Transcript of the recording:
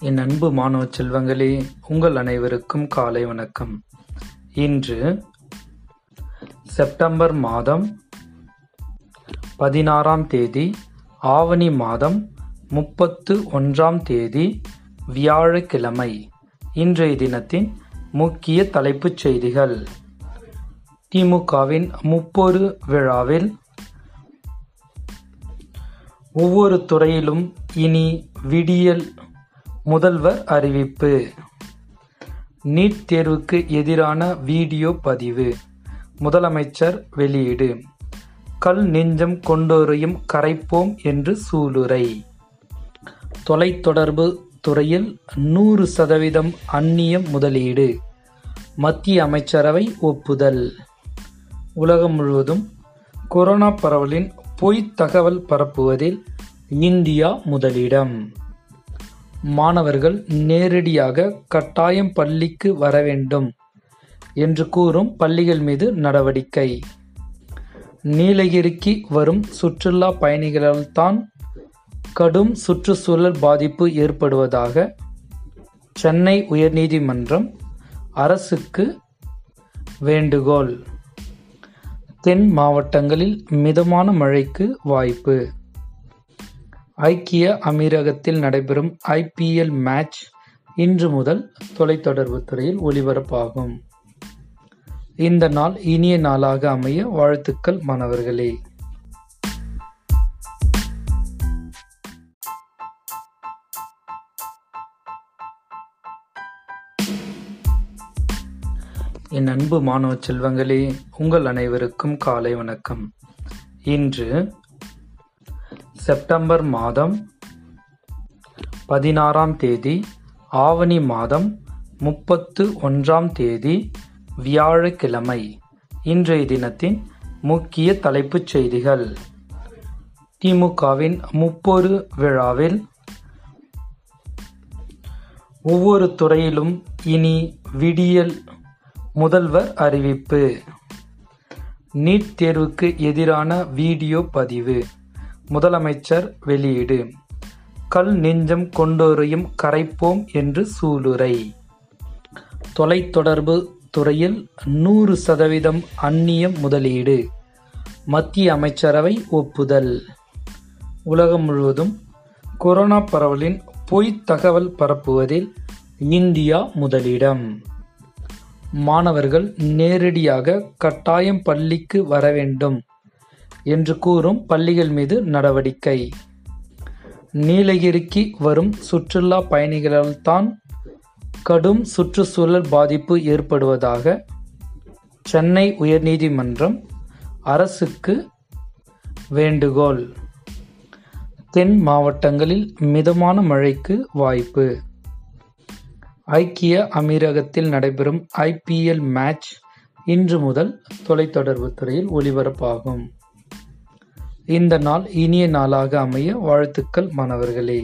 என் அன்பு மாணவ செல்வங்களே உங்கள் அனைவருக்கும் காலை வணக்கம். இன்று செப்டம்பர் மாதம் பதினாறாம் தேதி ஆவணி மாதம் முப்பத்து ஒன்றாம் தேதி வியாழக்கிழமை. இன்றைய தினத்தின் முக்கிய தலைப்புச் செய்திகள். திமுகவின் முப்பொரு விழாவில் ஒவ்வொரு துறையிலும் இனி விடியல் முதல்வர் அறிவிப்பு. நீட் தேர்வுக்கு எதிரான வீடியோ பதிவு. முதலமைச்சர் வெளியீடு. கல் நெஞ்சம் கொண்டோரையும் கரைப்போம் என்று சூளுரை. தொலைத்தொடர்பு துறையில் நூறு சதவீதம் அந்நிய முதலீடு. மத்திய அமைச்சரவை ஒப்புதல். உலகம் முழுவதும் கொரோனா பரவலின் பொய்த் தகவல் பரப்புவதில் இந்தியா முதலிடம். மாணவர்கள் நேரடியாக கட்டாயம் பள்ளிக்கு வர வேண்டும் என்று கூறும் பள்ளிகள் மீது நடவடிக்கை. நீலகிரிக்கு வரும் சுற்றுலா பயணிகளால் தான் கடும் சுற்றுச்சூழல் பாதிப்பு ஏற்படுவதாக சென்னை உயர்நீதிமன்றம் அரசுக்கு வேண்டுகோள். தென் மாவட்டங்களில் மிதமான மழைக்கு வாய்ப்பு. ஐக்கிய அமீரகத்தில் நடைபெறும் ஐபிஎல் மேட்ச் இன்று முதல் தொலைத்தொடர்பு துறையில் ஒளிபரப்பாகும் இந்த நாள் இனிய நாளாக அமைய வாழ்த்துக்கள் மாணவர்களே. என் அன்பு மாணவ செல்வங்களே உங்கள் அனைவருக்கும் காலை வணக்கம். இன்று செப்டம்பர் மாதம் பதினாறாம் தேதி ஆவணி மாதம் முப்பத்து ஒன்றாம் தேதி வியாழக்கிழமை. இன்றைய தினத்தின் முக்கிய தலைப்புச் செய்திகள். திமுகவின் முப்பொரு விழாவில் ஒவ்வொரு துறையிலும் இனி விடியல் முதல்வர் அறிவிப்பு. நீட் தேர்வுக்கு எதிரான வீடியோ பதிவு. முதலமைச்சர் வெளியீடு. கல் நெஞ்சம் கொண்டோரையும் கரைப்போம் என்று சூளுரை. தொலைத்தொடர்பு துறையில் நூறு சதவீதம் அந்நிய முதலீடு. மத்திய அமைச்சரவை ஒப்புதல். உலகம் முழுவதும் கொரோனா பரவலின் பொய்த் தகவல் பரப்புவதில் இந்தியா முதலிடம். மாணவர்கள் நேரடியாக கட்டாயம் பள்ளிக்கு வர வேண்டும். என்று கூறும் பள்ளிகள் மீது நடவடிக்கை. நீலகிரிக்கு வரும் சுற்றுலா பயணிகளால் தான் கடும் சுற்றுச்சூழல் பாதிப்பு ஏற்படுவதாக சென்னை உயர்நீதிமன்றம் அரசுக்கு வேண்டுகோள். தென் மாவட்டங்களில் மிதமான மழைக்கு வாய்ப்பு. ஐக்கிய அமீரகத்தில் நடைபெறும் ஐபிஎல் மேட்ச் இன்று முதல் தொலைத்தொடர்பு துறையில் ஒளிபரப்பாகும் இந்த நாள் இனிய நாளாக அமைய வாழ்த்துக்கள் மாணவர்களே.